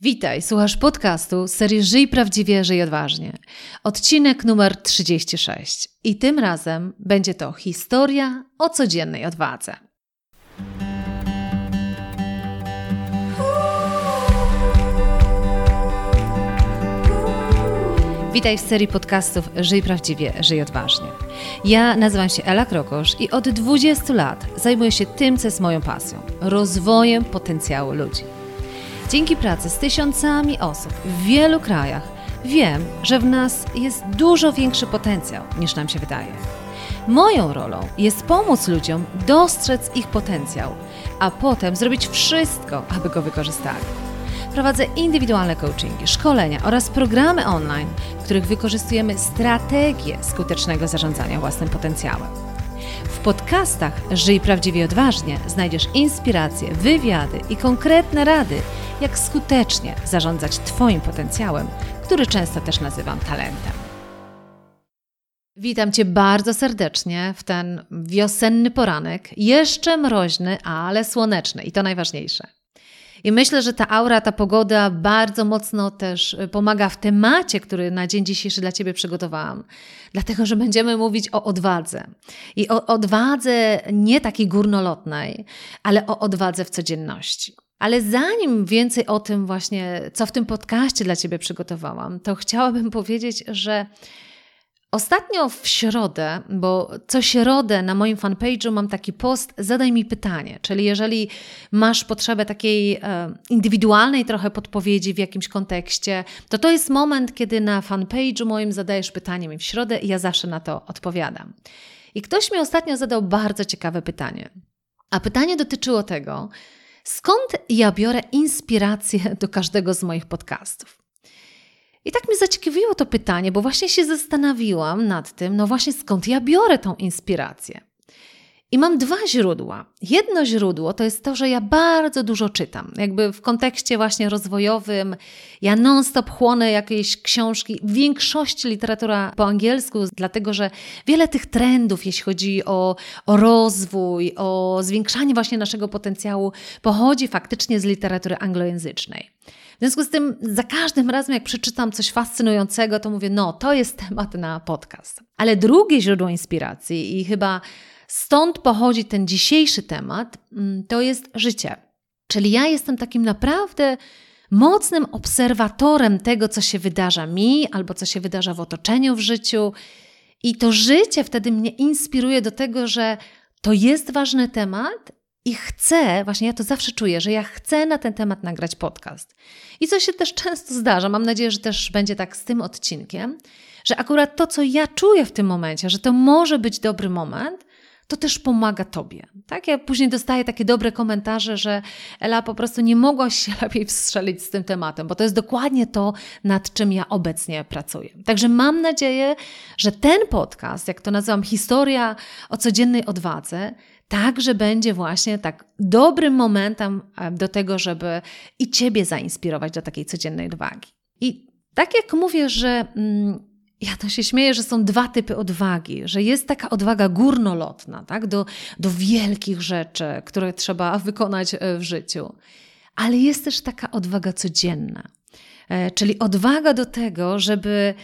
Witaj, słuchasz podcastu serii Żyj Prawdziwie, Żyj Odważnie. Odcinek numer 36. I tym razem będzie to historia o codziennej odwadze. Witaj w serii podcastów Żyj Prawdziwie, Żyj Odważnie. Ja nazywam się Ela Krokosz i od 20 lat zajmuję się tym, co jest moją pasją rozwojem potencjału ludzi. Dzięki pracy z tysiącami osób w wielu krajach wiem, że w nas jest dużo większy potencjał niż nam się wydaje. Moją rolą jest pomóc ludziom dostrzec ich potencjał, a potem zrobić wszystko, aby go wykorzystali. Prowadzę indywidualne coachingi, szkolenia oraz programy online, w których wykorzystujemy strategię skutecznego zarządzania własnym potencjałem. W podcastach Żyj Prawdziwie Odważnie znajdziesz inspiracje, wywiady i konkretne rady, jak skutecznie zarządzać Twoim potencjałem, który często też nazywam talentem. Witam Cię bardzo serdecznie w ten wiosenny poranek, jeszcze mroźny, ale słoneczny i to najważniejsze. I myślę, że ta aura, ta pogoda bardzo mocno też pomaga w temacie, który na dzień dzisiejszy dla Ciebie przygotowałam. Dlatego, że będziemy mówić o odwadze. I o odwadze nie takiej górnolotnej, ale o odwadze w codzienności. Ale zanim więcej o tym właśnie, co w tym podcaście dla Ciebie przygotowałam, to chciałabym powiedzieć, że Ostatnio w środę, bo co środę na moim fanpage'u mam taki post Zadaj mi pytanie, czyli jeżeli masz potrzebę takiej e, indywidualnej trochę podpowiedzi w jakimś kontekście, to to jest moment, kiedy na fanpage'u moim zadajesz pytanie mi w środę i ja zawsze na to odpowiadam. I ktoś mi ostatnio zadał bardzo ciekawe pytanie. A pytanie dotyczyło tego, skąd ja biorę inspirację do każdego z moich podcastów. I tak mnie zaciekawiło to pytanie, bo właśnie się zastanawiałam nad tym, no właśnie skąd ja biorę tą inspirację. I mam dwa źródła. Jedno źródło to jest to, że ja bardzo dużo czytam. Jakby w kontekście właśnie rozwojowym, ja non-stop chłonę jakieś książki, w większości literatura po angielsku, dlatego że wiele tych trendów, jeśli chodzi o, o rozwój, o zwiększanie właśnie naszego potencjału, pochodzi faktycznie z literatury anglojęzycznej. W związku z tym, za każdym razem, jak przeczytam coś fascynującego, to mówię, no, to jest temat na podcast. Ale drugie źródło inspiracji i chyba stąd pochodzi ten dzisiejszy temat, mm, to jest życie. Czyli ja jestem takim naprawdę mocnym obserwatorem tego, co się wydarza mi albo co się wydarza w otoczeniu w życiu. I to życie wtedy mnie inspiruje do tego, że to jest ważny temat i chcę, właśnie ja to zawsze czuję, że ja chcę na ten temat nagrać podcast. I co się też często zdarza, mam nadzieję, że też będzie tak z tym odcinkiem, że akurat to, co ja czuję w tym momencie, że to może być dobry moment, to też pomaga Tobie. Tak? Ja później dostaję takie dobre komentarze, że Ela po prostu nie mogłaś się lepiej wstrzelić z tym tematem, bo to jest dokładnie to, nad czym ja obecnie pracuję. Także mam nadzieję, że ten podcast, jak to nazywam, historia o codziennej odwadze, także będzie właśnie tak dobrym momentem e, do tego, żeby i Ciebie zainspirować do takiej codziennej odwagi. I tak jak mówię, że mm, ja to się śmieję, że są dwa typy odwagi, że jest taka odwaga górnolotna, tak, do, do wielkich rzeczy, które trzeba wykonać e, w życiu, ale jest też taka odwaga codzienna, e, czyli odwaga do tego, żeby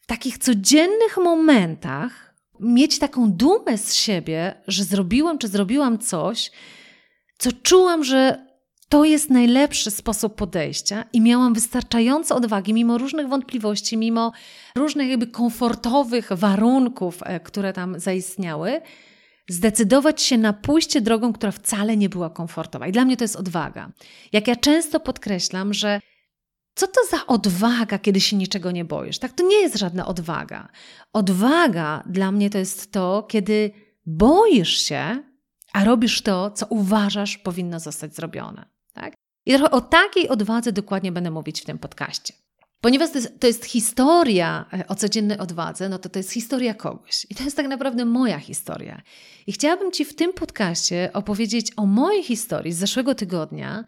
w takich codziennych momentach mieć taką dumę z siebie, że zrobiłam czy zrobiłam coś, co czułam, że to jest najlepszy sposób podejścia i miałam wystarczająco odwagi, mimo różnych wątpliwości, mimo różnych jakby komfortowych warunków, e, które tam zaistniały, zdecydować się na pójście drogą, która wcale nie była komfortowa. I dla mnie to jest odwaga. Jak ja często podkreślam, że co to za odwaga, kiedy się niczego nie boisz? Tak, to nie jest żadna odwaga. Odwaga dla mnie to jest to, kiedy boisz się, a robisz to, co uważasz powinno zostać zrobione. Tak? I o takiej odwadze dokładnie będę mówić w tym podcaście. Ponieważ to jest, to jest, historia e, o codziennej odwadze, no to to jest historia kogoś. I to jest tak naprawdę moja historia. I chciałabym Ci w tym podcaście opowiedzieć o mojej historii z zeszłego tygodnia,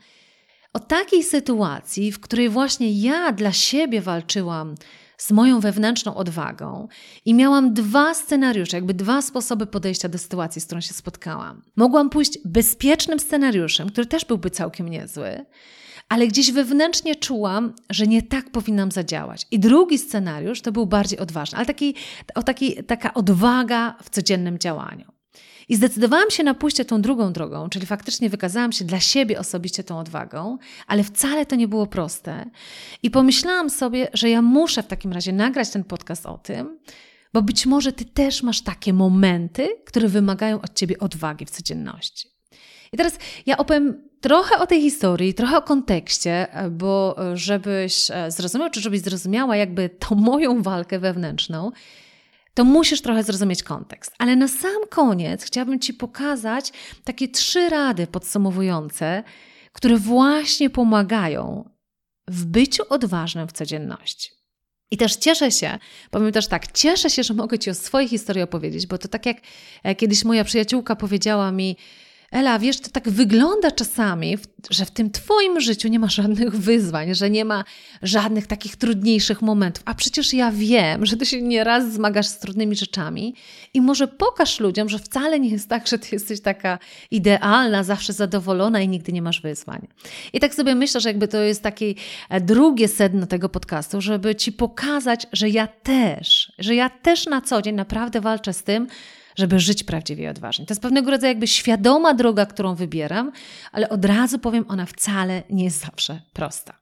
o takiej sytuacji, w której właśnie ja dla siebie walczyłam z moją wewnętrzną odwagą i miałam dwa scenariusze, jakby dwa sposoby podejścia do sytuacji, z którą się spotkałam. Mogłam pójść bezpiecznym scenariuszem, który też byłby całkiem niezły, ale gdzieś wewnętrznie czułam, że nie tak powinnam zadziałać. I drugi scenariusz to był bardziej odważny, ale taki, o taki, taka odwaga w codziennym działaniu. I zdecydowałam się na pójście tą drugą drogą, czyli faktycznie wykazałam się dla siebie osobiście tą odwagą, ale wcale to nie było proste. I pomyślałam sobie, że ja muszę w takim razie nagrać ten podcast o tym, bo być może ty też masz takie momenty, które wymagają od ciebie odwagi w codzienności. I teraz ja opowiem trochę o tej historii, trochę o kontekście, bo żebyś e, zrozumiał, czy żebyś zrozumiała jakby tą moją walkę wewnętrzną, to musisz trochę zrozumieć kontekst. Ale na sam koniec chciałabym Ci pokazać takie trzy rady podsumowujące, które właśnie pomagają w byciu odważnym w codzienności. I też cieszę się, powiem też tak, cieszę się, że mogę Ci o swojej historii opowiedzieć, bo to tak jak e, kiedyś moja przyjaciółka powiedziała mi, Ela, wiesz, to tak wygląda czasami, że w tym Twoim życiu nie ma żadnych wyzwań, że nie ma żadnych takich trudniejszych momentów. A przecież ja wiem, że Ty się nieraz zmagasz z trudnymi rzeczami i może pokaż ludziom, że wcale nie jest tak, że Ty jesteś taka idealna, zawsze zadowolona i nigdy nie masz wyzwań. I tak sobie myślę, że jakby to jest takie e, drugie sedno tego podcastu, żeby Ci pokazać, że ja też, że ja też na co dzień naprawdę walczę z tym, żeby żyć prawdziwie odważnie. To jest pewnego rodzaju jakby świadoma droga, którą wybieram, ale od razu powiem, ona wcale nie jest zawsze prosta.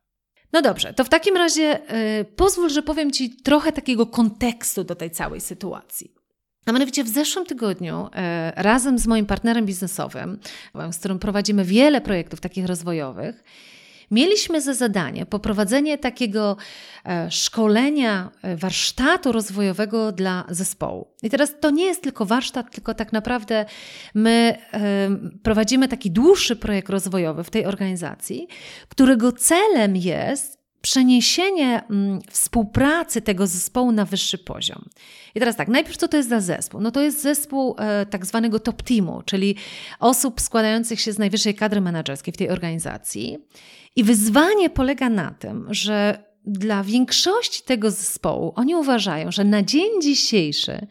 No dobrze, to w takim razie yy, pozwól, że powiem Ci trochę takiego kontekstu do tej całej sytuacji. A mianowicie w zeszłym tygodniu e, razem z moim partnerem biznesowym, z którym prowadzimy wiele projektów takich rozwojowych, mieliśmy za zadanie poprowadzenie takiego e, szkolenia, e, warsztatu rozwojowego dla zespołu. I teraz to nie jest tylko warsztat, tylko tak naprawdę my prowadzimy taki dłuższy projekt rozwojowy w tej organizacji, którego celem jest przeniesienie mm, współpracy tego zespołu na wyższy poziom. I teraz tak, najpierw co to jest za zespół? No to jest zespół e, tak zwanego top teamu, czyli osób składających się z najwyższej kadry menedżerskiej w tej organizacji. I wyzwanie polega na tym, że dla większości tego zespołu oni uważają, że na dzień dzisiejszy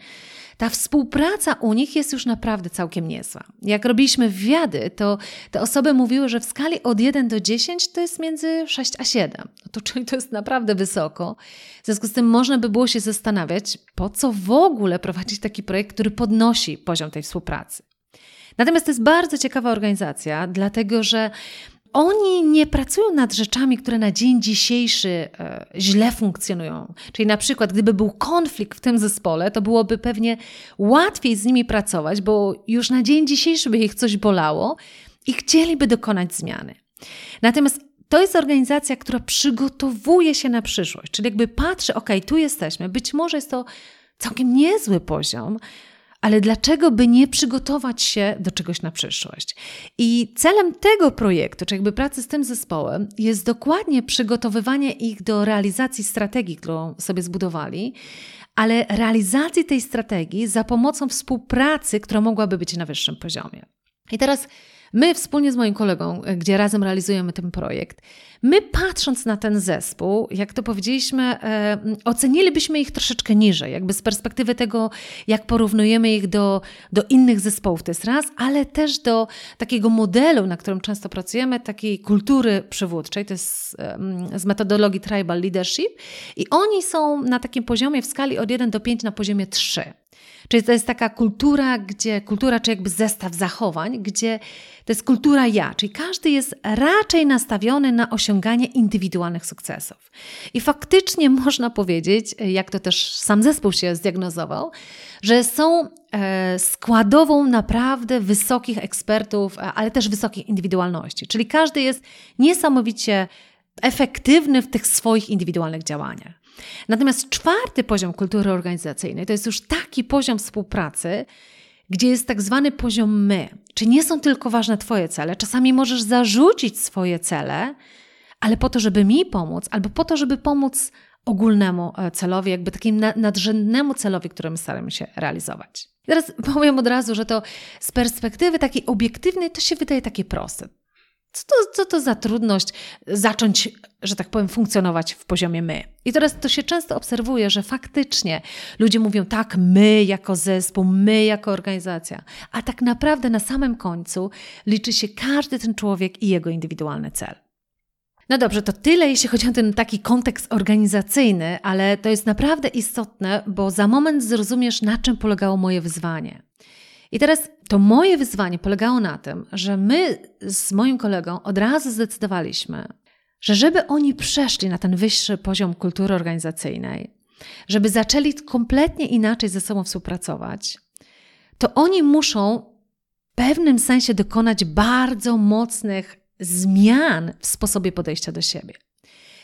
ta współpraca u nich jest już naprawdę całkiem niezła. Jak robiliśmy wywiady, to te osoby mówiły, że w skali od 1 do 10 to jest między 6 a 7. No to czyli to jest naprawdę wysoko. W związku z tym można by było się zastanawiać, po co w ogóle prowadzić taki projekt, który podnosi poziom tej współpracy. Natomiast to jest bardzo ciekawa organizacja, dlatego że oni nie pracują nad rzeczami, które na dzień dzisiejszy e, źle funkcjonują. Czyli na przykład, gdyby był konflikt w tym zespole, to byłoby pewnie łatwiej z nimi pracować, bo już na dzień dzisiejszy by ich coś bolało i chcieliby dokonać zmiany. Natomiast to jest organizacja, która przygotowuje się na przyszłość, czyli jakby patrzy, ok, tu jesteśmy, być może jest to całkiem niezły poziom, ale dlaczego by nie przygotować się do czegoś na przyszłość? I celem tego projektu, czy jakby pracy z tym zespołem, jest dokładnie przygotowywanie ich do realizacji strategii, którą sobie zbudowali, ale realizacji tej strategii za pomocą współpracy, która mogłaby być na wyższym poziomie. I teraz My wspólnie z moim kolegą, e, gdzie razem realizujemy ten projekt, my patrząc na ten zespół, jak to powiedzieliśmy, e, ocenilibyśmy ich troszeczkę niżej, jakby z perspektywy tego, jak porównujemy ich do, do innych zespołów, to jest raz, ale też do takiego modelu, na którym często pracujemy, takiej kultury przywódczej, to jest e, z metodologii Tribal Leadership i oni są na takim poziomie w skali od 1 do 5 na poziomie 3. Czyli to jest taka kultura, gdzie kultura, czy jakby zestaw zachowań, gdzie to jest kultura ja, czyli każdy jest raczej nastawiony na osiąganie indywidualnych sukcesów. I faktycznie można powiedzieć, jak to też sam zespół się zdiagnozował, że są e, składową naprawdę wysokich ekspertów, ale też wysokich indywidualności. Czyli każdy jest niesamowicie efektywny w tych swoich indywidualnych działaniach. Natomiast czwarty poziom kultury organizacyjnej to jest już taki poziom współpracy, gdzie jest tak zwany poziom my. Czyli nie są tylko ważne Twoje cele. Czasami możesz zarzucić swoje cele, ale po to, żeby mi pomóc, albo po to, żeby pomóc ogólnemu e, celowi, jakby takim nadrzędnemu celowi, który my staramy się realizować. Teraz powiem od razu, że to z perspektywy takiej obiektywnej to się wydaje takie proste. Co to, co to za trudność zacząć, że tak powiem, funkcjonować w poziomie my? I teraz to się często obserwuje, że faktycznie ludzie mówią tak, my jako zespół, my jako organizacja, a tak naprawdę na samym końcu liczy się każdy ten człowiek i jego indywidualny cel. No dobrze, to tyle, jeśli chodzi o ten taki kontekst organizacyjny, ale to jest naprawdę istotne, bo za moment zrozumiesz, na czym polegało moje wyzwanie. I teraz to moje wyzwanie polegało na tym, że my z moim kolegą od razu zdecydowaliśmy, że żeby oni przeszli na ten wyższy poziom kultury organizacyjnej, żeby zaczęli kompletnie inaczej ze sobą współpracować, to oni muszą w pewnym sensie dokonać bardzo mocnych zmian w sposobie podejścia do siebie.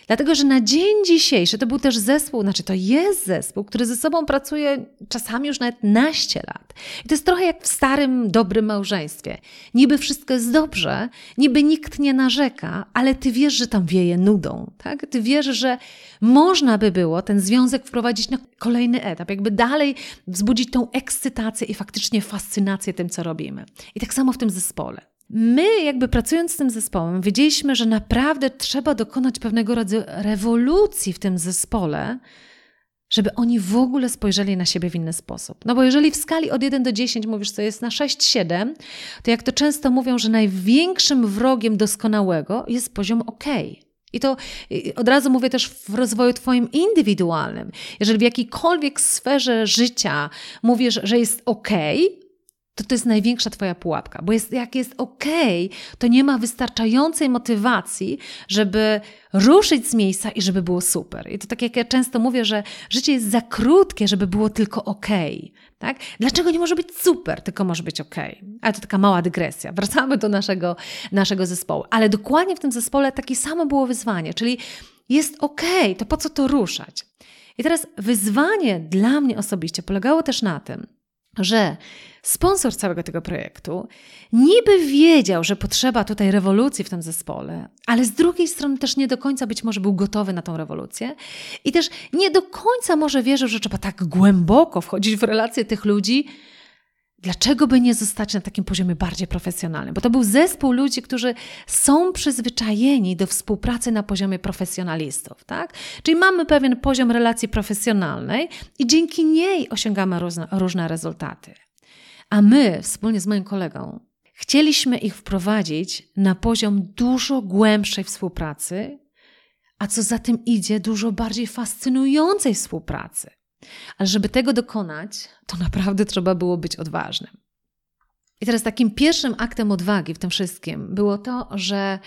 Dlatego, że na dzień dzisiejszy to był też zespół, znaczy to jest zespół, który ze sobą pracuje czasami już nawet naście lat. I to jest trochę jak w starym, dobrym małżeństwie. Niby wszystko jest dobrze, niby nikt nie narzeka, ale ty wiesz, że tam wieje nudą, tak? Ty wiesz, że można by było ten związek wprowadzić na kolejny etap, jakby dalej wzbudzić tą ekscytację i faktycznie fascynację tym, co robimy. I tak samo w tym zespole. My, jakby pracując z tym zespołem, wiedzieliśmy, że naprawdę trzeba dokonać pewnego rodzaju rewolucji w tym zespole, żeby oni w ogóle spojrzeli na siebie w inny sposób. No bo jeżeli w skali od 1 do 10 mówisz, co jest na 6-7, to jak to często mówią, że największym wrogiem doskonałego jest poziom OK. I to od razu mówię też w rozwoju Twoim indywidualnym. Jeżeli w jakiejkolwiek sferze życia mówisz, że jest OK, to to jest największa Twoja pułapka, bo jest, jak jest ok, to nie ma wystarczającej motywacji, żeby ruszyć z miejsca i żeby było super. I to tak jak ja często mówię, że życie jest za krótkie, żeby było tylko ok. Tak? Dlaczego nie może być super, tylko może być ok? Ale to taka mała dygresja. Wracamy do naszego, naszego zespołu. Ale dokładnie w tym zespole takie samo było wyzwanie, czyli jest ok, to po co to ruszać? I teraz wyzwanie dla mnie osobiście polegało też na tym, że sponsor całego tego projektu niby wiedział, że potrzeba tutaj rewolucji w tym zespole, ale z drugiej strony też nie do końca być może był gotowy na tą rewolucję i też nie do końca może wierzył, że trzeba tak głęboko wchodzić w relacje tych ludzi, Dlaczego by nie zostać na takim poziomie bardziej profesjonalnym? Bo to był zespół ludzi, którzy są przyzwyczajeni do współpracy na poziomie profesjonalistów, tak? Czyli mamy pewien poziom relacji profesjonalnej i dzięki niej osiągamy różne, różne rezultaty. A my, wspólnie z moim kolegą, chcieliśmy ich wprowadzić na poziom dużo głębszej współpracy, a co za tym idzie, dużo bardziej fascynującej współpracy. Ale żeby tego dokonać, to naprawdę trzeba było być odważnym. I teraz takim pierwszym aktem odwagi w tym wszystkim było to, że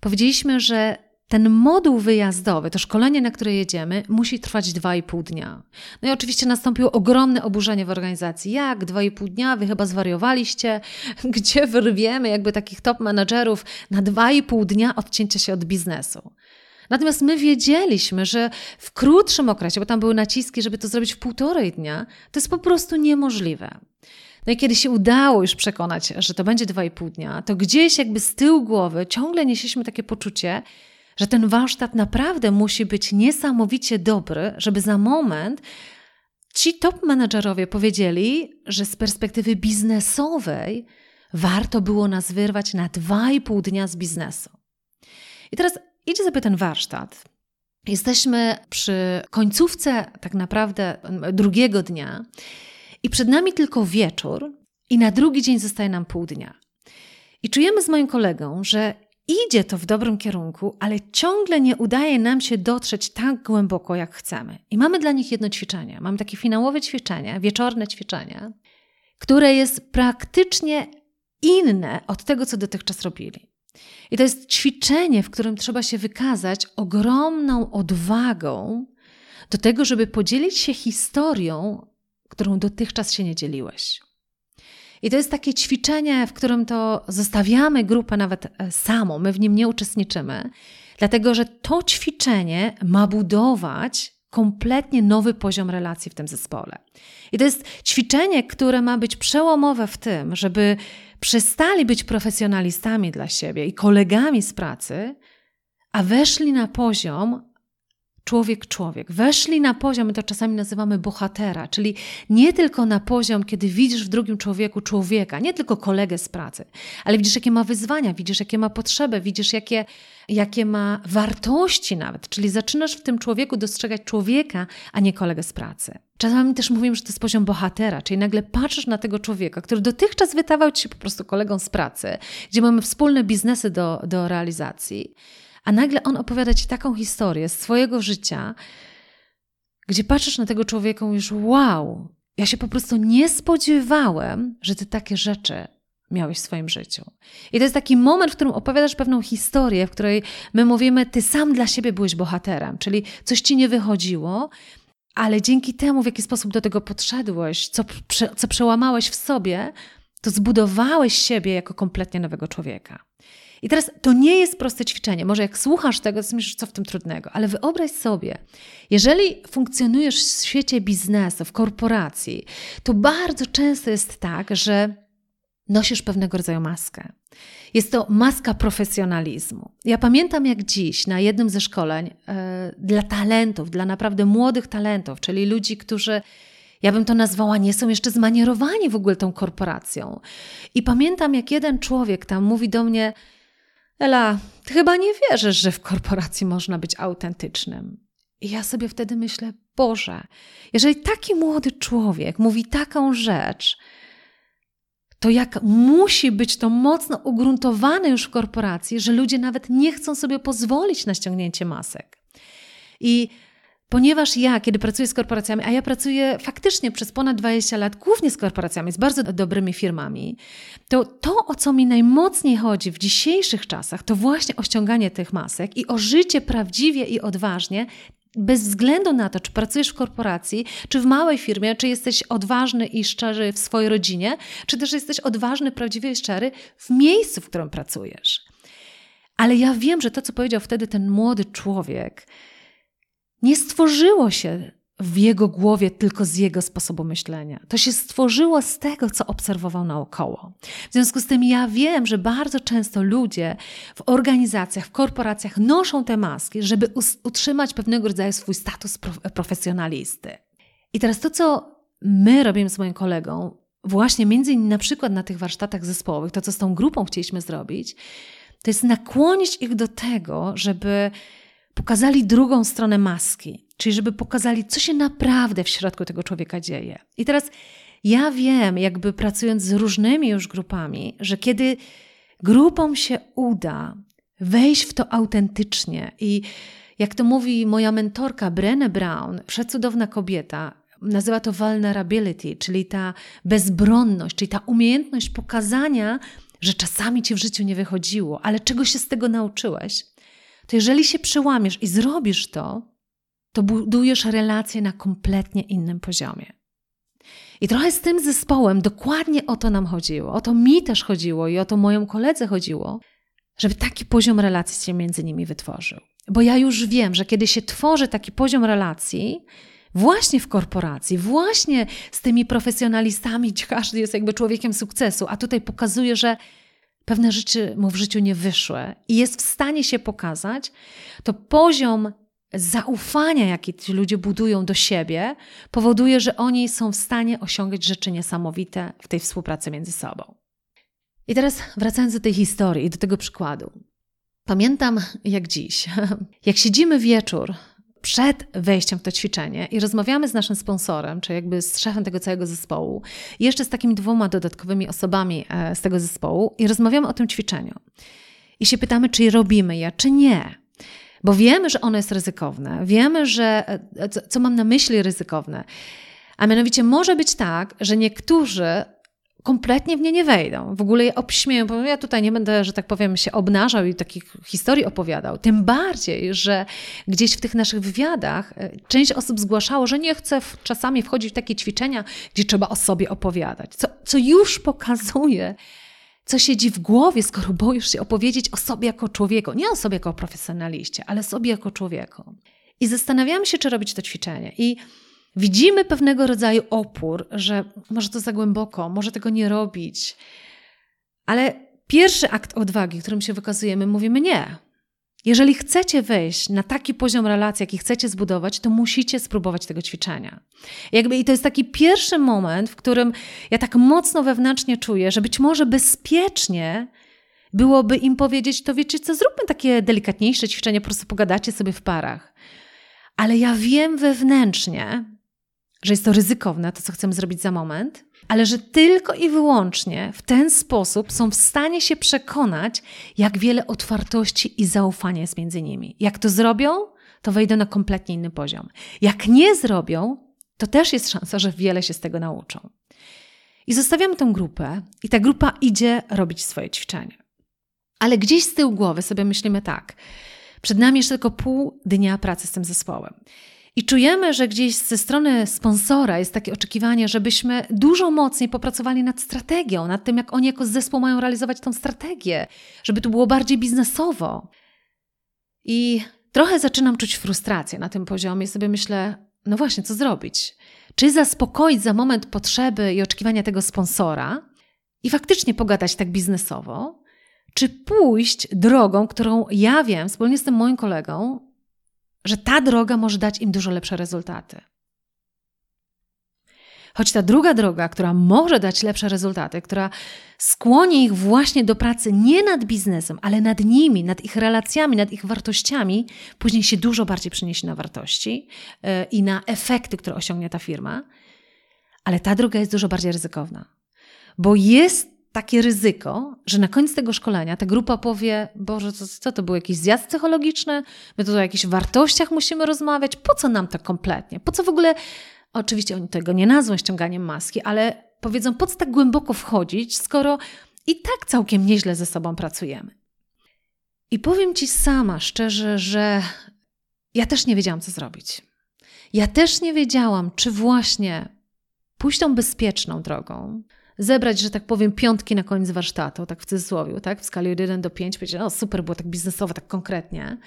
powiedzieliśmy, że ten moduł wyjazdowy, to szkolenie, na które jedziemy, musi trwać 2,5 dnia. No i oczywiście nastąpiło ogromne oburzenie w organizacji. Jak 2,5 dnia? Wy chyba zwariowaliście? Gdzie wyrwiemy jakby takich top menadżerów na 2,5 dnia odcięcia się od biznesu? Natomiast my wiedzieliśmy, że w krótszym okresie, bo tam były naciski, żeby to zrobić w półtorej dnia, to jest po prostu niemożliwe. No i kiedy się udało już przekonać, że to będzie dwa i pół dnia, to gdzieś jakby z tyłu głowy ciągle nieśliśmy takie poczucie, że ten warsztat naprawdę musi być niesamowicie dobry, żeby za moment ci top menedżerowie powiedzieli, że z perspektywy biznesowej warto było nas wyrwać na dwa i pół dnia z biznesu. I teraz idzie sobie ten warsztat. Jesteśmy przy końcówce tak naprawdę drugiego dnia i przed nami tylko wieczór i na drugi dzień zostaje nam pół dnia. I czujemy z moim kolegą, że idzie to w dobrym kierunku, ale ciągle nie udaje nam się dotrzeć tak głęboko, jak chcemy. I mamy dla nich jedno ćwiczenie. Mamy takie finałowe ćwiczenie, wieczorne ćwiczenie, które jest praktycznie inne od tego, co dotychczas robili. I to jest ćwiczenie, w którym trzeba się wykazać ogromną odwagą do tego, żeby podzielić się historią, którą dotychczas się nie dzieliłeś. I to jest takie ćwiczenie, w którym to zostawiamy grupę nawet e, samą, my w nim nie uczestniczymy, dlatego że to ćwiczenie ma budować kompletnie nowy poziom relacji w tym zespole. I to jest ćwiczenie, które ma być przełomowe w tym, żeby przestali być profesjonalistami dla siebie i kolegami z pracy, a weszli na poziom człowiek-człowiek. Weszli na poziom, my to czasami nazywamy bohatera, czyli nie tylko na poziom, kiedy widzisz w drugim człowieku człowieka, nie tylko kolegę z pracy, ale widzisz, jakie ma wyzwania, widzisz, jakie ma potrzeby, widzisz, jakie, jakie ma wartości nawet, czyli zaczynasz w tym człowieku dostrzegać człowieka, a nie kolegę z pracy. Czasami też mówimy, że to jest poziom bohatera, czyli nagle patrzysz na tego człowieka, który dotychczas wydawał ci się po prostu kolegą z pracy, gdzie mamy wspólne biznesy do, do realizacji a nagle on opowiada ci taką historię z swojego życia, gdzie patrzysz na tego człowieka i mówisz, wow, ja się po prostu nie spodziewałem, że ty takie rzeczy miałeś w swoim życiu. I to jest taki moment, w którym opowiadasz pewną historię, w której my mówimy, ty sam dla siebie byłeś bohaterem, czyli coś ci nie wychodziło, ale dzięki temu, w jaki sposób do tego podszedłeś, co, co przełamałeś w sobie, to zbudowałeś siebie jako kompletnie nowego człowieka. I teraz to nie jest proste ćwiczenie. Może jak słuchasz tego, to myślisz, co w tym trudnego, ale wyobraź sobie, jeżeli funkcjonujesz w świecie biznesu, w korporacji, to bardzo często jest tak, że nosisz pewnego rodzaju maskę. Jest to maska profesjonalizmu. Ja pamiętam jak dziś na jednym ze szkoleń yy, dla talentów, dla naprawdę młodych talentów, czyli ludzi, którzy ja bym to nazwała, nie są jeszcze zmanierowani w ogóle tą korporacją. I pamiętam, jak jeden człowiek tam mówi do mnie: Ela, ty chyba nie wierzysz, że w korporacji można być autentycznym. I ja sobie wtedy myślę: Boże, jeżeli taki młody człowiek mówi taką rzecz, to jak musi być to mocno ugruntowane już w korporacji, że ludzie nawet nie chcą sobie pozwolić na ściągnięcie masek. I Ponieważ ja, kiedy pracuję z korporacjami, a ja pracuję faktycznie przez ponad 20 lat głównie z korporacjami, z bardzo dobrymi firmami, to to, o co mi najmocniej chodzi w dzisiejszych czasach, to właśnie o ściąganie tych masek i o życie prawdziwie i odważnie, bez względu na to, czy pracujesz w korporacji, czy w małej firmie, czy jesteś odważny i szczery w swojej rodzinie, czy też jesteś odważny, prawdziwie i szczery w miejscu, w którym pracujesz. Ale ja wiem, że to, co powiedział wtedy ten młody człowiek, nie stworzyło się w jego głowie tylko z jego sposobu myślenia. To się stworzyło z tego, co obserwował naokoło. W związku z tym ja wiem, że bardzo często ludzie w organizacjach, w korporacjach noszą te maski, żeby utrzymać pewnego rodzaju swój status profesjonalisty. I teraz to, co my robimy z moim kolegą, właśnie między innymi na przykład na tych warsztatach zespołowych, to co z tą grupą chcieliśmy zrobić, to jest nakłonić ich do tego, żeby pokazali drugą stronę maski, czyli żeby pokazali, co się naprawdę w środku tego człowieka dzieje. I teraz ja wiem, jakby pracując z różnymi już grupami, że kiedy grupom się uda wejść w to autentycznie i jak to mówi moja mentorka Brené Brown, przecudowna kobieta, nazywa to vulnerability, czyli ta bezbronność, czyli ta umiejętność pokazania, że czasami ci w życiu nie wychodziło, ale czego się z tego nauczyłeś to jeżeli się przełamiesz i zrobisz to, to budujesz relacje na kompletnie innym poziomie. I trochę z tym zespołem dokładnie o to nam chodziło. O to mi też chodziło i o to mojemu koledze chodziło, żeby taki poziom relacji się między nimi wytworzył. Bo ja już wiem, że kiedy się tworzy taki poziom relacji, właśnie w korporacji, właśnie z tymi profesjonalistami, gdzie każdy jest jakby człowiekiem sukcesu, a tutaj pokazuje, że pewne rzeczy mu w życiu nie wyszły i jest w stanie się pokazać, to poziom zaufania, jaki ci ludzie budują do siebie, powoduje, że oni są w stanie osiągać rzeczy niesamowite w tej współpracy między sobą. I teraz wracając do tej historii do tego przykładu. Pamiętam jak dziś, jak siedzimy wieczór przed wejściem w to ćwiczenie i rozmawiamy z naszym sponsorem, czy jakby z szefem tego całego zespołu, jeszcze z takimi dwoma dodatkowymi osobami e, z tego zespołu, i rozmawiamy o tym ćwiczeniu. I się pytamy, czy robimy je, czy nie. Bo wiemy, że ono jest ryzykowne, wiemy, że e, co, co mam na myśli ryzykowne. A mianowicie może być tak, że niektórzy kompletnie w nie nie wejdą. W ogóle je obśmieją, bo ja tutaj nie będę, że tak powiem, się obnażał i takich historii opowiadał. Tym bardziej, że gdzieś w tych naszych wywiadach e, część osób zgłaszało, że nie chce czasami wchodzić w takie ćwiczenia, gdzie trzeba o sobie opowiadać. Co, co już pokazuje, co siedzi w głowie, skoro boisz się opowiedzieć o sobie jako człowieku. Nie o sobie jako profesjonaliście, ale sobie jako człowieku. I zastanawiałam się, czy robić to ćwiczenie. I widzimy pewnego rodzaju opór, że może to za głęboko, może tego nie robić. Ale pierwszy akt odwagi, którym się wykazujemy, mówimy nie. Jeżeli chcecie wejść na taki poziom relacji, jaki chcecie zbudować, to musicie spróbować tego ćwiczenia. Jakby, I to jest taki pierwszy moment, w którym ja tak mocno wewnętrznie czuję, że być może bezpiecznie byłoby im powiedzieć, to wiecie co, zróbmy takie delikatniejsze ćwiczenie, po prostu pogadacie sobie w parach. Ale ja wiem wewnętrznie, że jest to ryzykowne, to co chcemy zrobić za moment, ale że tylko i wyłącznie w ten sposób są w stanie się przekonać, jak wiele otwartości i zaufania jest między nimi. Jak to zrobią, to wejdą na kompletnie inny poziom. Jak nie zrobią, to też jest szansa, że wiele się z tego nauczą. I zostawiamy tę grupę, i ta grupa idzie robić swoje ćwiczenie. Ale gdzieś z tyłu głowy sobie myślimy tak: przed nami jeszcze tylko pół dnia pracy z tym zespołem. I czujemy, że gdzieś ze strony sponsora jest takie oczekiwanie, żebyśmy dużo mocniej popracowali nad strategią, nad tym, jak oni jako zespół mają realizować tą strategię, żeby to było bardziej biznesowo. I trochę zaczynam czuć frustrację na tym poziomie i sobie myślę, no właśnie, co zrobić? Czy zaspokoić za moment potrzeby i oczekiwania tego sponsora i faktycznie pogadać tak biznesowo, czy pójść drogą, którą ja wiem wspólnie z tym moim kolegą, że ta droga może dać im dużo lepsze rezultaty. Choć ta druga droga, która może dać lepsze rezultaty, która skłoni ich właśnie do pracy nie nad biznesem, ale nad nimi, nad ich relacjami, nad ich wartościami, później się dużo bardziej przyniesie na wartości yy, i na efekty, które osiągnie ta firma. Ale ta droga jest dużo bardziej ryzykowna, bo jest takie ryzyko, że na koniec tego szkolenia ta grupa powie: Boże, co, co to był jakiś zjazd psychologiczny? My tu o jakichś wartościach musimy rozmawiać. Po co nam to kompletnie? Po co w ogóle. Oczywiście oni tego nie nazwą ściąganiem maski, ale powiedzą, po co tak głęboko wchodzić, skoro i tak całkiem nieźle ze sobą pracujemy. I powiem Ci sama szczerze, że ja też nie wiedziałam, co zrobić. Ja też nie wiedziałam, czy właśnie pójść tą bezpieczną drogą, zebrać, że tak powiem, piątki na koniec warsztatu, tak w cudzysłowie, tak? w skali od 1 do 5, powiedzieć, o super, było tak biznesowo, tak konkretnie.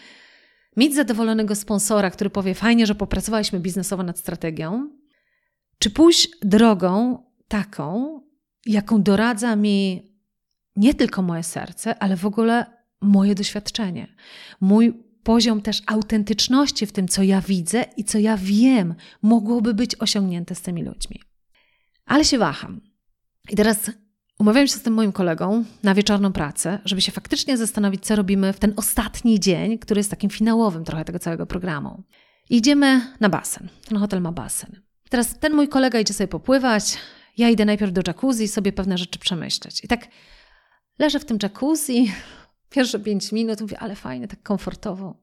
Mieć zadowolonego sponsora, który powie, fajnie, że popracowaliśmy biznesowo nad strategią, czy pójść drogą taką, jaką doradza mi nie tylko moje serce, ale w ogóle moje doświadczenie, mój poziom też autentyczności w tym, co ja widzę i co ja wiem, mogłoby być osiągnięte z tymi ludźmi. Ale się waham. I teraz umawiam się z tym moim kolegą na wieczorną pracę, żeby się faktycznie zastanowić, co robimy w ten ostatni dzień, który jest takim finałowym trochę tego całego programu. idziemy na basen. Ten hotel ma basen. Teraz ten mój kolega idzie sobie popływać, ja idę najpierw do jacuzzi i sobie pewne rzeczy przemyśleć. I tak leżę w tym jacuzzi, pierwsze pięć minut, mówię, ale fajnie, tak komfortowo.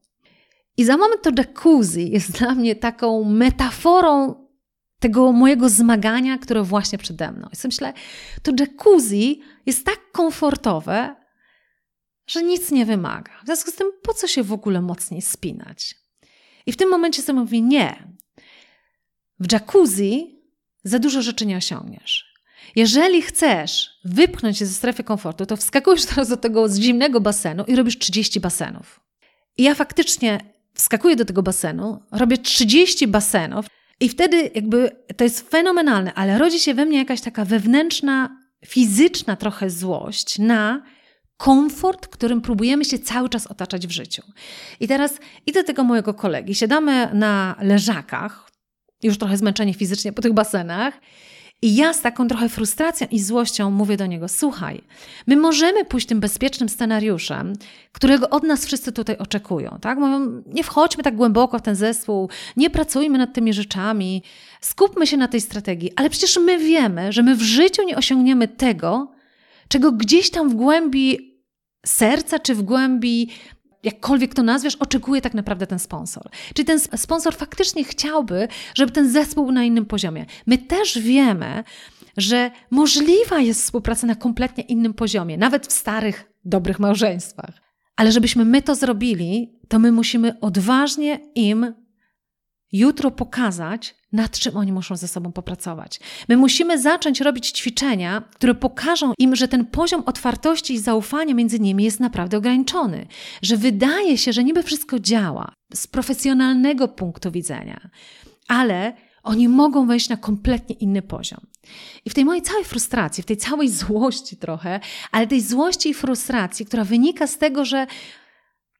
I za moment to jacuzzi jest dla mnie taką metaforą tego mojego zmagania, które właśnie przede mną. I sobie myślę, to jacuzzi jest tak komfortowe, że nic nie wymaga. W związku z tym, po co się w ogóle mocniej spinać? I w tym momencie sobie mówię, nie. W jacuzzi za dużo rzeczy nie osiągniesz. Jeżeli chcesz wypchnąć się ze strefy komfortu, to wskakujesz teraz do tego zimnego basenu i robisz 30 basenów. I ja faktycznie wskakuję do tego basenu, robię 30 basenów, i wtedy jakby to jest fenomenalne, ale rodzi się we mnie jakaś taka wewnętrzna, fizyczna trochę złość na komfort, którym próbujemy się cały czas otaczać w życiu. I teraz idę do tego mojego kolegi, siadamy na leżakach, już trochę zmęczeni fizycznie po tych basenach i ja z taką trochę frustracją i złością mówię do niego: Słuchaj, my możemy pójść tym bezpiecznym scenariuszem, którego od nas wszyscy tutaj oczekują. Tak? Mówią, nie wchodźmy tak głęboko w ten zespół, nie pracujmy nad tymi rzeczami, skupmy się na tej strategii, ale przecież my wiemy, że my w życiu nie osiągniemy tego, czego gdzieś tam w głębi serca czy w głębi jakkolwiek to nazwiesz, oczekuje tak naprawdę ten sponsor. Czyli ten sponsor faktycznie chciałby, żeby ten zespół był na innym poziomie. My też wiemy, że możliwa jest współpraca na kompletnie innym poziomie, nawet w starych, dobrych małżeństwach. Ale żebyśmy my to zrobili, to my musimy odważnie im jutro pokazać, nad czym oni muszą ze sobą popracować. My musimy zacząć robić ćwiczenia, które pokażą im, że ten poziom otwartości i zaufania między nimi jest naprawdę ograniczony, że wydaje się, że niby wszystko działa z profesjonalnego punktu widzenia, ale oni mogą wejść na kompletnie inny poziom. I w tej mojej całej frustracji, w tej całej złości trochę, ale tej złości i frustracji, która wynika z tego, że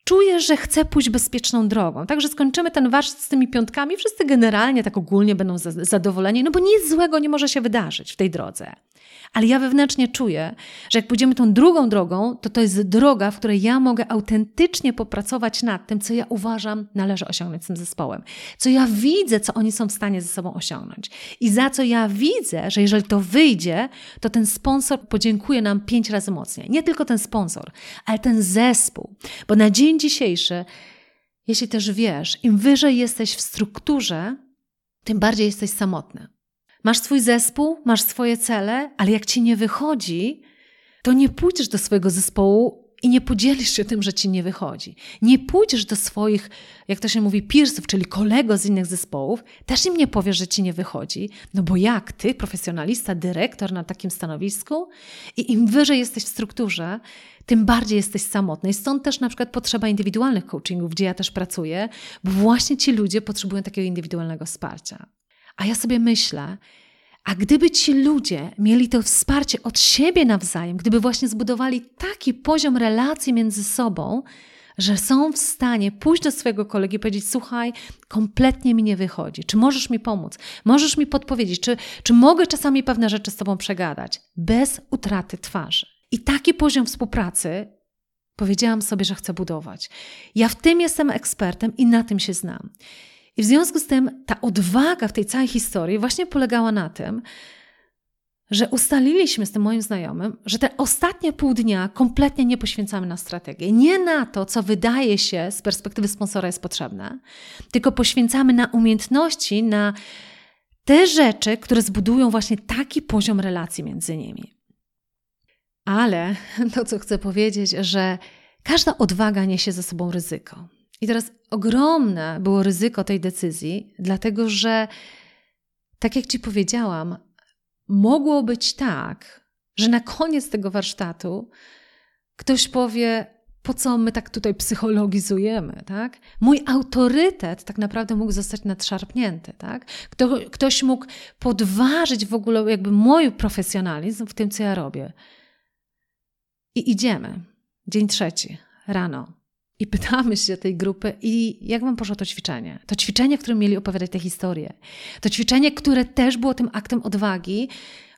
czuję, że chcę pójść bezpieczną drogą. Także skończymy ten warsztat z tymi piątkami. Wszyscy generalnie tak ogólnie będą zadowoleni, no bo nic złego nie może się wydarzyć w tej drodze. Ale ja wewnętrznie czuję, że jak pójdziemy tą drugą drogą, to to jest droga, w której ja mogę autentycznie popracować nad tym, co ja uważam należy osiągnąć z tym zespołem. Co ja widzę, co oni są w stanie ze sobą osiągnąć. I za co ja widzę, że jeżeli to wyjdzie, to ten sponsor podziękuje nam pięć razy mocniej. Nie tylko ten sponsor, ale ten zespół. Bo na dzień dzisiejszy, jeśli też wiesz, im wyżej jesteś w strukturze, tym bardziej jesteś samotny. Masz swój zespół, masz swoje cele, ale jak ci nie wychodzi, to nie pójdziesz do swojego zespołu i nie podzielisz się tym, że ci nie wychodzi. Nie pójdziesz do swoich, jak to się mówi, peersów, czyli kolego z innych zespołów, też im nie powiesz, że ci nie wychodzi. No bo jak ty, profesjonalista, dyrektor na takim stanowisku i im wyżej jesteś w strukturze, tym bardziej jesteś samotny. I stąd też na przykład potrzeba indywidualnych coachingów, gdzie ja też pracuję, bo właśnie ci ludzie potrzebują takiego indywidualnego wsparcia. A ja sobie myślę, a gdyby ci ludzie mieli to wsparcie od siebie nawzajem, gdyby właśnie zbudowali taki poziom relacji między sobą, że są w stanie pójść do swojego kolegi i powiedzieć: Słuchaj, kompletnie mi nie wychodzi. Czy możesz mi pomóc? Możesz mi podpowiedzieć? Czy, czy mogę czasami pewne rzeczy z Tobą przegadać? Bez utraty twarzy. I taki poziom współpracy powiedziałam sobie, że chcę budować. Ja w tym jestem ekspertem i na tym się znam. I w związku z tym ta odwaga w tej całej historii właśnie polegała na tym, że ustaliliśmy z tym moim znajomym, że te ostatnie pół dnia kompletnie nie poświęcamy na strategię. Nie na to, co wydaje się z perspektywy sponsora jest potrzebne, tylko poświęcamy na umiejętności, na te rzeczy, które zbudują właśnie taki poziom relacji między nimi. Ale to, co chcę powiedzieć, że każda odwaga niesie ze sobą ryzyko. I teraz ogromne było ryzyko tej decyzji, dlatego że, tak jak Ci powiedziałam, mogło być tak, że na koniec tego warsztatu ktoś powie, po co my tak tutaj psychologizujemy, tak? Mój autorytet tak naprawdę mógł zostać nadszarpnięty, tak? Kto, ktoś mógł podważyć w ogóle jakby mój profesjonalizm w tym, co ja robię. I idziemy. Dzień trzeci, rano. I pytamy się tej grupy, i jak wam poszło to ćwiczenie? To ćwiczenie, w którym mieli opowiadać te historie. To ćwiczenie, które też było tym aktem odwagi,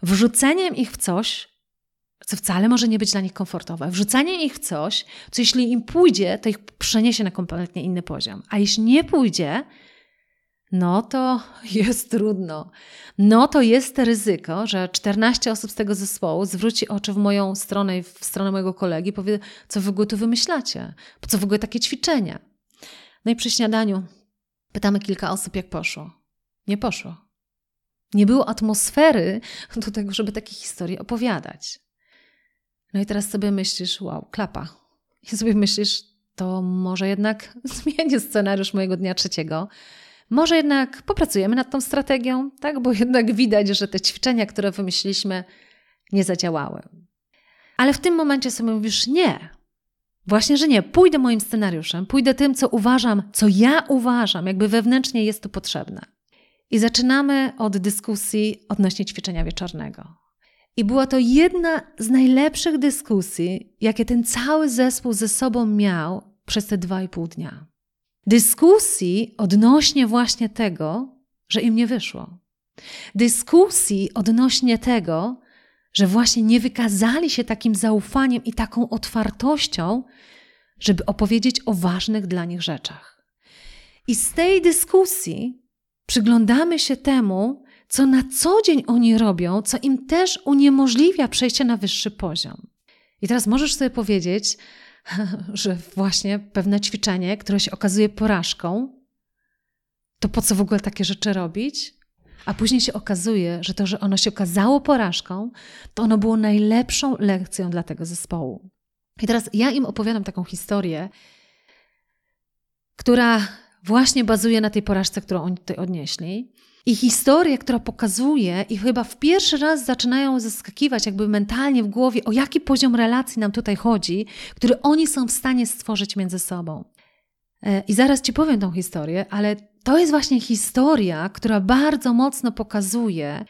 wrzuceniem ich w coś, co wcale może nie być dla nich komfortowe. Wrzucanie ich w coś, co jeśli im pójdzie, to ich przeniesie na kompletnie inny poziom. A jeśli nie pójdzie, no to jest trudno. No to jest ryzyko, że 14 osób z tego zespołu zwróci oczy w moją stronę i w stronę mojego kolegi i powie, co w ogóle tu wymyślacie? Po co w ogóle takie ćwiczenia? No i przy śniadaniu pytamy kilka osób, jak poszło. Nie poszło. Nie było atmosfery do tego, żeby takie historie opowiadać. No i teraz sobie myślisz, wow, klapa. I sobie myślisz, to może jednak zmienię scenariusz mojego dnia trzeciego może jednak popracujemy nad tą strategią, tak? Bo jednak widać, że te ćwiczenia, które wymyśliliśmy, nie zadziałały. Ale w tym momencie sobie mówisz nie. Właśnie, że nie. Pójdę moim scenariuszem, pójdę tym, co uważam, co ja uważam, jakby wewnętrznie jest to potrzebne. I zaczynamy od dyskusji odnośnie ćwiczenia wieczornego. I była to jedna z najlepszych dyskusji, jakie ten cały zespół ze sobą miał przez te dwa i pół dnia dyskusji odnośnie właśnie tego, że im nie wyszło. Dyskusji odnośnie tego, że właśnie nie wykazali się takim zaufaniem i taką otwartością, żeby opowiedzieć o ważnych dla nich rzeczach. I z tej dyskusji przyglądamy się temu, co na co dzień oni robią, co im też uniemożliwia przejście na wyższy poziom. I teraz możesz sobie powiedzieć, że właśnie pewne ćwiczenie, które się okazuje porażką, to po co w ogóle takie rzeczy robić? A później się okazuje, że to, że ono się okazało porażką, to ono było najlepszą lekcją dla tego zespołu. I teraz ja im opowiadam taką historię, która właśnie bazuje na tej porażce, którą oni tutaj odnieśli. I historia, która pokazuje, i chyba w pierwszy raz zaczynają zaskakiwać, jakby mentalnie w głowie, o jaki poziom relacji nam tutaj chodzi, który oni są w stanie stworzyć między sobą. E, I zaraz Ci powiem tą historię, ale to jest właśnie historia, która bardzo mocno pokazuje,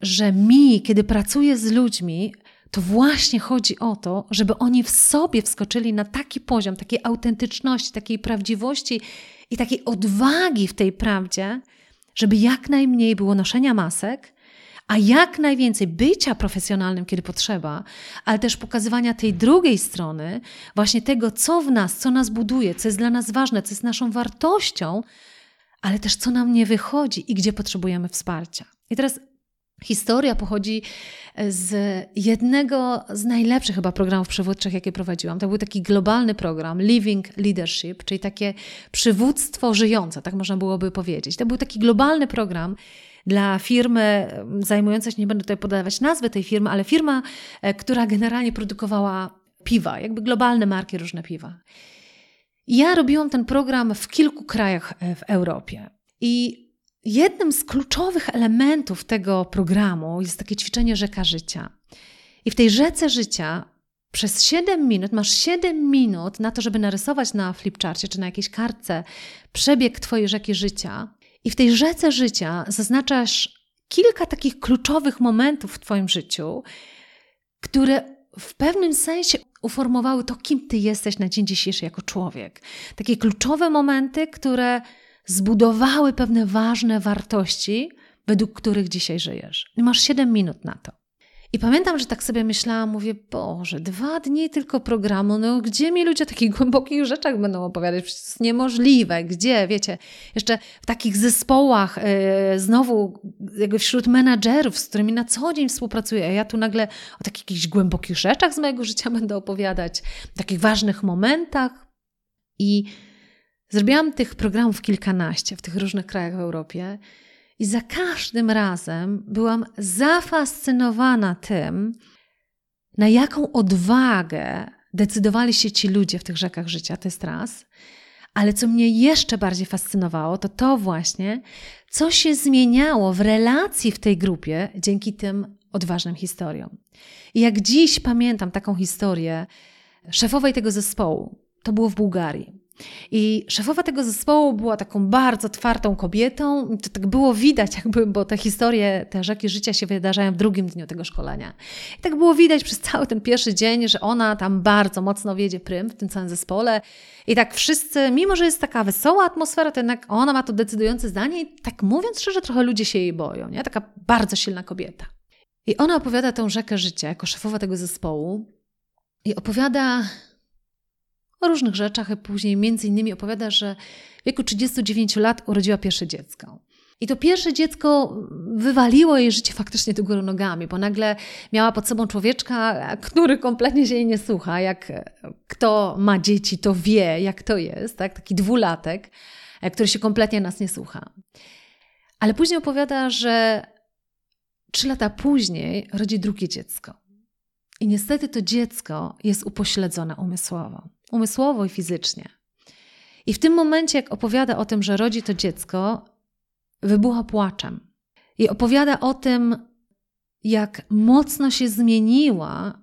że mi, kiedy pracuję z ludźmi, to właśnie chodzi o to, żeby oni w sobie wskoczyli na taki poziom takiej autentyczności, takiej prawdziwości i takiej odwagi w tej prawdzie, żeby jak najmniej było noszenia masek, a jak najwięcej bycia profesjonalnym, kiedy potrzeba, ale też pokazywania tej drugiej strony, właśnie tego, co w nas, co nas buduje, co jest dla nas ważne, co jest naszą wartością, ale też co nam nie wychodzi i gdzie potrzebujemy wsparcia. I teraz Historia pochodzi z jednego z najlepszych chyba programów przywódczych, jakie prowadziłam. To był taki globalny program Living Leadership, czyli takie przywództwo żyjące, tak można byłoby powiedzieć. To był taki globalny program dla firmy zajmującej się, nie będę tutaj podawać nazwy tej firmy, ale firma, e, która generalnie produkowała piwa, jakby globalne marki, różne piwa. Ja robiłam ten program w kilku krajach e, w Europie. I jednym z kluczowych elementów tego programu jest takie ćwiczenie rzeka życia. I w tej rzece życia przez 7 minut, masz 7 minut na to, żeby narysować na flipcharcie czy na jakiejś kartce przebieg Twojej rzeki życia. I w tej rzece życia zaznaczasz kilka takich kluczowych momentów w Twoim życiu, które w pewnym sensie uformowały to, kim Ty jesteś na dzień dzisiejszy jako człowiek. Takie kluczowe momenty, które zbudowały pewne ważne wartości, według których dzisiaj żyjesz. I masz 7 minut na to. I pamiętam, że tak sobie myślałam, mówię, Boże, dwa dni tylko programu, no gdzie mi ludzie o takich głębokich rzeczach będą opowiadać? Przecież to jest niemożliwe. Gdzie, wiecie, jeszcze w takich zespołach, yy, znowu jakby wśród menadżerów, z którymi na co dzień współpracuję, a ja tu nagle o takich jakichś głębokich rzeczach z mojego życia będę opowiadać, takich ważnych momentach. I Zrobiłam tych programów kilkanaście w tych różnych krajach w Europie i za każdym razem byłam zafascynowana tym, na jaką odwagę decydowali się ci ludzie w tych rzekach życia, to jest raz. Ale co mnie jeszcze bardziej fascynowało, to to właśnie, co się zmieniało w relacji w tej grupie dzięki tym odważnym historiom. I jak dziś pamiętam taką historię szefowej tego zespołu, to było w Bułgarii. I szefowa tego zespołu była taką bardzo twardą kobietą. To tak było widać, jakby, bo te historie, te rzeki życia się wydarzają w drugim dniu tego szkolenia. I tak było widać przez cały ten pierwszy dzień, że ona tam bardzo mocno wiedzie prym w tym całym zespole. I tak wszyscy, mimo że jest taka wesoła atmosfera, to jednak ona ma to decydujące zdanie i tak mówiąc szczerze, trochę ludzie się jej boją. Nie? Taka bardzo silna kobieta. I ona opowiada tę rzekę życia jako szefowa tego zespołu i opowiada o różnych rzeczach i później między innymi opowiada, że w wieku 39 lat urodziła pierwsze dziecko. I to pierwsze dziecko wywaliło jej życie faktycznie do góry nogami, bo nagle miała pod sobą człowieczka, który kompletnie się jej nie słucha. Jak kto ma dzieci, to wie, jak to jest, tak? taki dwulatek, który się kompletnie nas nie słucha. Ale później opowiada, że trzy lata później rodzi drugie dziecko. I niestety to dziecko jest upośledzone umysłowo umysłowo i fizycznie. I w tym momencie, jak opowiada o tym, że rodzi to dziecko, wybucha płaczem. I opowiada o tym, jak mocno się zmieniła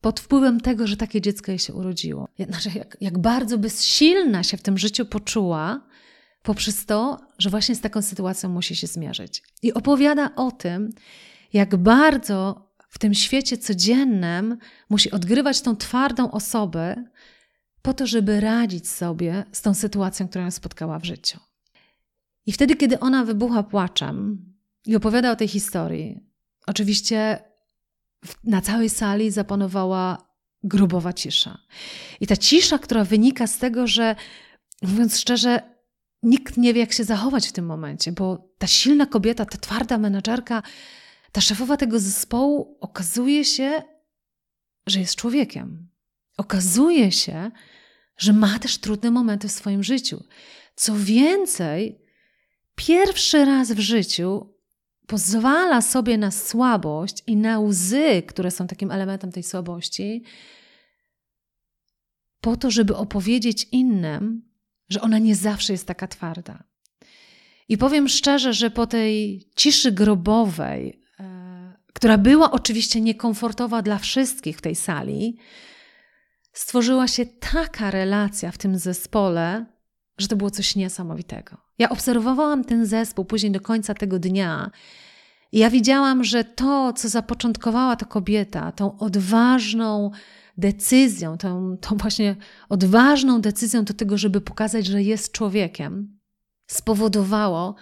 pod wpływem tego, że takie dziecko jej się urodziło. Znaczy, jak, jak bardzo bezsilna się w tym życiu poczuła, poprzez to, że właśnie z taką sytuacją musi się zmierzyć. I opowiada o tym, jak bardzo w tym świecie codziennym musi odgrywać tą twardą osobę, po to, żeby radzić sobie z tą sytuacją, która ją spotkała w życiu. I wtedy, kiedy ona wybucha płaczem i opowiada o tej historii, oczywiście na całej sali zapanowała grubowa cisza. I ta cisza, która wynika z tego, że mówiąc szczerze, nikt nie wie, jak się zachować w tym momencie, bo ta silna kobieta, ta twarda menadżerka, ta szefowa tego zespołu okazuje się, że jest człowiekiem. Okazuje się, że ma też trudne momenty w swoim życiu. Co więcej, pierwszy raz w życiu pozwala sobie na słabość i na łzy, które są takim elementem tej słabości, po to, żeby opowiedzieć innym, że ona nie zawsze jest taka twarda. I powiem szczerze, że po tej ciszy grobowej, e, która była oczywiście niekomfortowa dla wszystkich w tej sali, stworzyła się taka relacja w tym zespole, że to było coś niesamowitego. Ja obserwowałam ten zespół później do końca tego dnia i ja widziałam, że to, co zapoczątkowała ta kobieta, tą odważną decyzją, tą, tą właśnie odważną decyzją do tego, żeby pokazać, że jest człowiekiem, spowodowało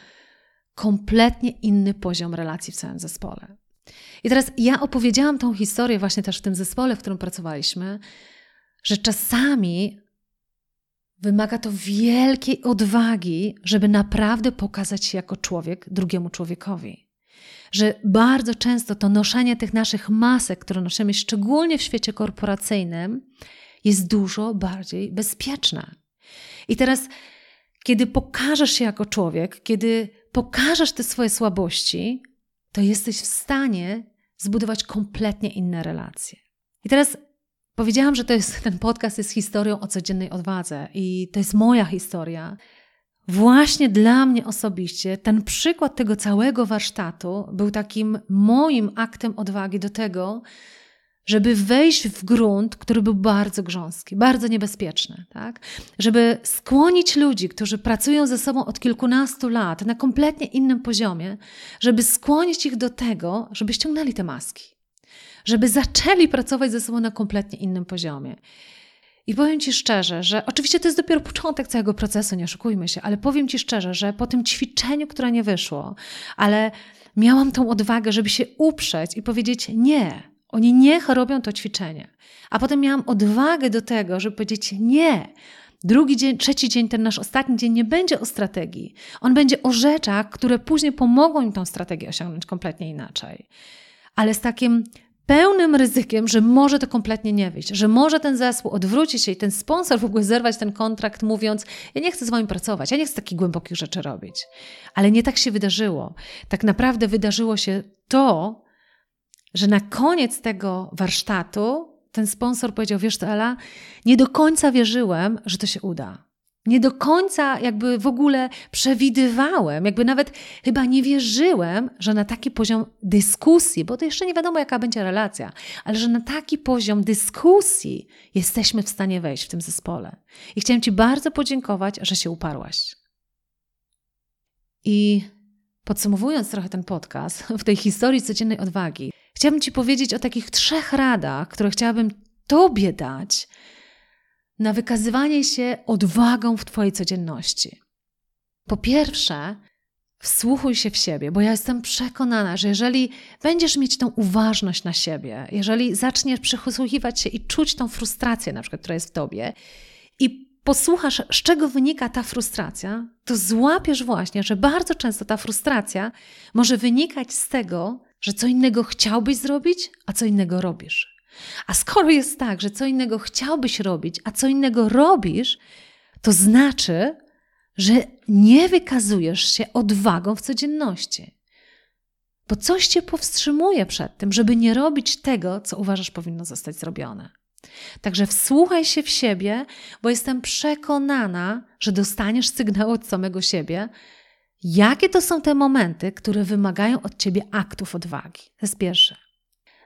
kompletnie inny poziom relacji w całym zespole. I teraz ja opowiedziałam tą historię właśnie też w tym zespole, w którym pracowaliśmy, że czasami wymaga to wielkiej odwagi, żeby naprawdę pokazać się jako człowiek drugiemu człowiekowi. Że bardzo często to noszenie tych naszych masek, które nosimy szczególnie w świecie korporacyjnym, jest dużo bardziej bezpieczne. I teraz, kiedy pokażesz się jako człowiek, kiedy pokażesz te swoje słabości, to jesteś w stanie zbudować kompletnie inne relacje. I teraz powiedziałam, że to jest, ten podcast jest historią o codziennej odwadze i to jest moja historia. Właśnie dla mnie osobiście ten przykład tego całego warsztatu był takim moim aktem odwagi do tego, żeby wejść w grunt, który był bardzo grząski, bardzo niebezpieczny, tak? Żeby skłonić ludzi, którzy pracują ze sobą od kilkunastu lat na kompletnie innym poziomie, żeby skłonić ich do tego, żeby ściągnęli te maski, żeby zaczęli pracować ze sobą na kompletnie innym poziomie. I powiem Ci szczerze, że oczywiście to jest dopiero początek całego procesu, nie oszukujmy się, ale powiem Ci szczerze, że po tym ćwiczeniu, które nie wyszło, ale miałam tą odwagę, żeby się uprzeć i powiedzieć nie, oni niech robią to ćwiczenie. A potem miałam odwagę do tego, żeby powiedzieć nie. Drugi dzień, trzeci dzień, ten nasz ostatni dzień nie będzie o strategii. On będzie o rzeczach, które później pomogą im tą strategię osiągnąć kompletnie inaczej. Ale z takim pełnym ryzykiem, że może to kompletnie nie wyjść, że może ten zespół odwrócić się i ten sponsor w ogóle zerwać ten kontrakt, mówiąc: Ja nie chcę z wami pracować, ja nie chcę takich głębokich rzeczy robić. Ale nie tak się wydarzyło. Tak naprawdę wydarzyło się to, że na koniec tego warsztatu ten sponsor powiedział: Wiesz, to Ela, nie do końca wierzyłem, że to się uda. Nie do końca jakby w ogóle przewidywałem, jakby nawet chyba nie wierzyłem, że na taki poziom dyskusji, bo to jeszcze nie wiadomo, jaka będzie relacja, ale że na taki poziom dyskusji jesteśmy w stanie wejść w tym zespole. I chciałem Ci bardzo podziękować, że się uparłaś. I podsumowując trochę ten podcast, w tej historii codziennej odwagi, Chciałabym Ci powiedzieć o takich trzech radach, które chciałabym Tobie dać na wykazywanie się odwagą w Twojej codzienności. Po pierwsze, wsłuchuj się w siebie, bo ja jestem przekonana, że jeżeli będziesz mieć tą uważność na siebie, jeżeli zaczniesz przysłuchiwać się i czuć tą frustrację, na przykład, która jest w Tobie, i posłuchasz, z czego wynika ta frustracja, to złapiesz właśnie, że bardzo często ta frustracja może wynikać z tego, że co innego chciałbyś zrobić, a co innego robisz. A skoro jest tak, że co innego chciałbyś robić, a co innego robisz, to znaczy, że nie wykazujesz się odwagą w codzienności. Bo coś cię powstrzymuje przed tym, żeby nie robić tego, co uważasz powinno zostać zrobione. Także wsłuchaj się w siebie, bo jestem przekonana, że dostaniesz sygnał od samego siebie, Jakie to są te momenty, które wymagają od ciebie aktów odwagi? To jest pierwsze.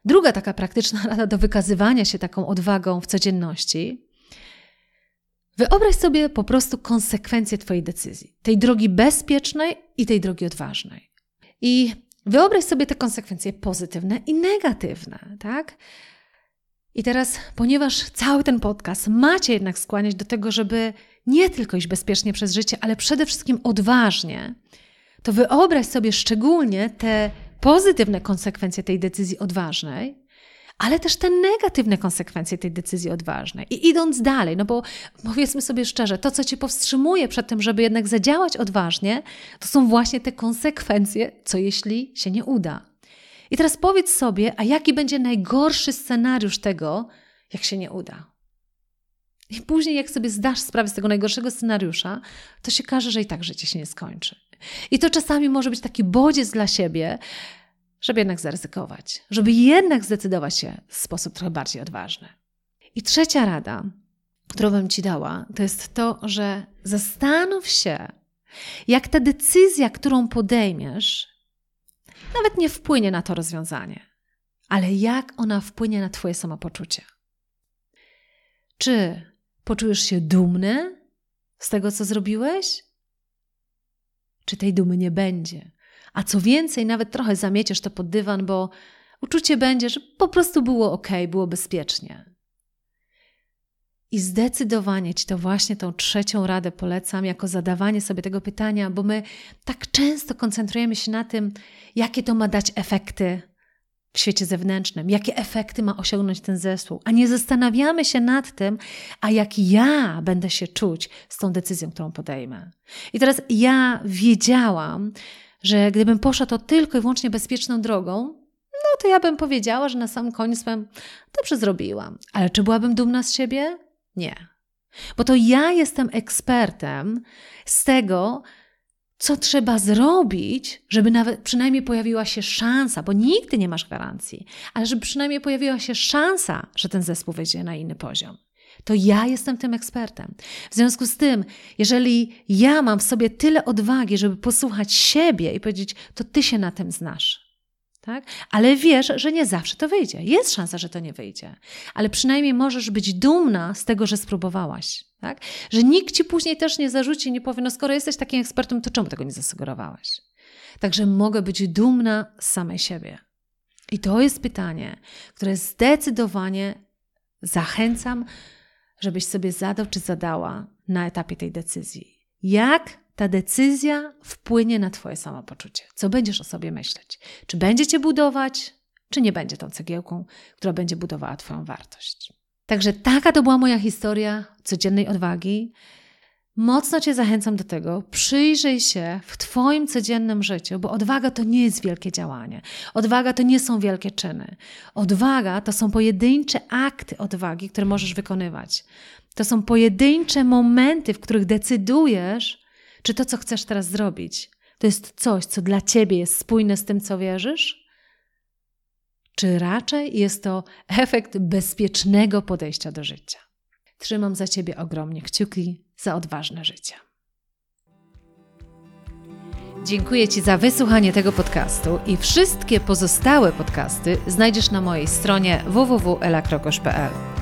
Druga taka praktyczna rada do wykazywania się taką odwagą w codzienności. Wyobraź sobie po prostu konsekwencje Twojej decyzji, tej drogi bezpiecznej i tej drogi odważnej. I wyobraź sobie te konsekwencje pozytywne i negatywne, tak? I teraz, ponieważ cały ten podcast macie jednak skłaniać do tego, żeby nie tylko iść bezpiecznie przez życie, ale przede wszystkim odważnie, to wyobraź sobie szczególnie te pozytywne konsekwencje tej decyzji odważnej, ale też te negatywne konsekwencje tej decyzji odważnej. I idąc dalej, no bo powiedzmy sobie szczerze, to, co cię powstrzymuje przed tym, żeby jednak zadziałać odważnie, to są właśnie te konsekwencje, co jeśli się nie uda. I teraz powiedz sobie, a jaki będzie najgorszy scenariusz tego, jak się nie uda. I później, jak sobie zdasz sprawę z tego najgorszego scenariusza, to się każe, że i tak życie się nie skończy. I to czasami może być taki bodziec dla siebie, żeby jednak zaryzykować, żeby jednak zdecydować się w sposób trochę bardziej odważny. I trzecia rada, którą bym Ci dała, to jest to, że zastanów się, jak ta decyzja, którą podejmiesz, nawet nie wpłynie na to rozwiązanie, ale jak ona wpłynie na Twoje samopoczucie. Czy poczujesz się dumny z tego, co zrobiłeś? Czy tej dumy nie będzie? A co więcej, nawet trochę zamieciesz to pod dywan, bo uczucie będzie, że po prostu było ok, było bezpiecznie. I zdecydowanie Ci to właśnie tą trzecią radę polecam, jako zadawanie sobie tego pytania, bo my tak często koncentrujemy się na tym, jakie to ma dać efekty w świecie zewnętrznym, jakie efekty ma osiągnąć ten zespół, a nie zastanawiamy się nad tym, a jak ja będę się czuć z tą decyzją, którą podejmę. I teraz ja wiedziałam, że gdybym poszła to tylko i wyłącznie bezpieczną drogą, no to ja bym powiedziała, że na sam koniec powiem, dobrze zrobiłam. Ale czy byłabym dumna z siebie? Nie. Bo to ja jestem ekspertem z tego, co trzeba zrobić, żeby nawet przynajmniej pojawiła się szansa, bo nigdy nie masz gwarancji, ale żeby przynajmniej pojawiła się szansa, że ten zespół wejdzie na inny poziom. To ja jestem tym ekspertem. W związku z tym, jeżeli ja mam w sobie tyle odwagi, żeby posłuchać siebie i powiedzieć, to ty się na tym znasz, tak? Ale wiesz, że nie zawsze to wyjdzie. Jest szansa, że to nie wyjdzie. Ale przynajmniej możesz być dumna z tego, że spróbowałaś. Tak? Że nikt ci później też nie zarzuci nie powie, no skoro jesteś takim ekspertem, to czemu tego nie zasugerowałaś? Także mogę być dumna z samej siebie. I to jest pytanie, które zdecydowanie zachęcam, żebyś sobie zadał czy zadała na etapie tej decyzji. Jak ta decyzja wpłynie na Twoje samopoczucie. Co będziesz o sobie myśleć? Czy będzie Cię budować, czy nie będzie tą cegiełką, która będzie budowała Twoją wartość? Także taka to była moja historia codziennej odwagi. Mocno Cię zachęcam do tego, przyjrzyj się w Twoim codziennym życiu, bo odwaga to nie jest wielkie działanie. Odwaga to nie są wielkie czyny. Odwaga to są pojedyncze akty odwagi, które możesz wykonywać. To są pojedyncze momenty, w których decydujesz, czy to, co chcesz teraz zrobić, to jest coś, co dla ciebie jest spójne z tym, co wierzysz? Czy raczej jest to efekt bezpiecznego podejścia do życia? Trzymam za ciebie ogromnie kciuki za odważne życie. Dziękuję Ci za wysłuchanie tego podcastu i wszystkie pozostałe podcasty znajdziesz na mojej stronie www.elakrokosz.pl.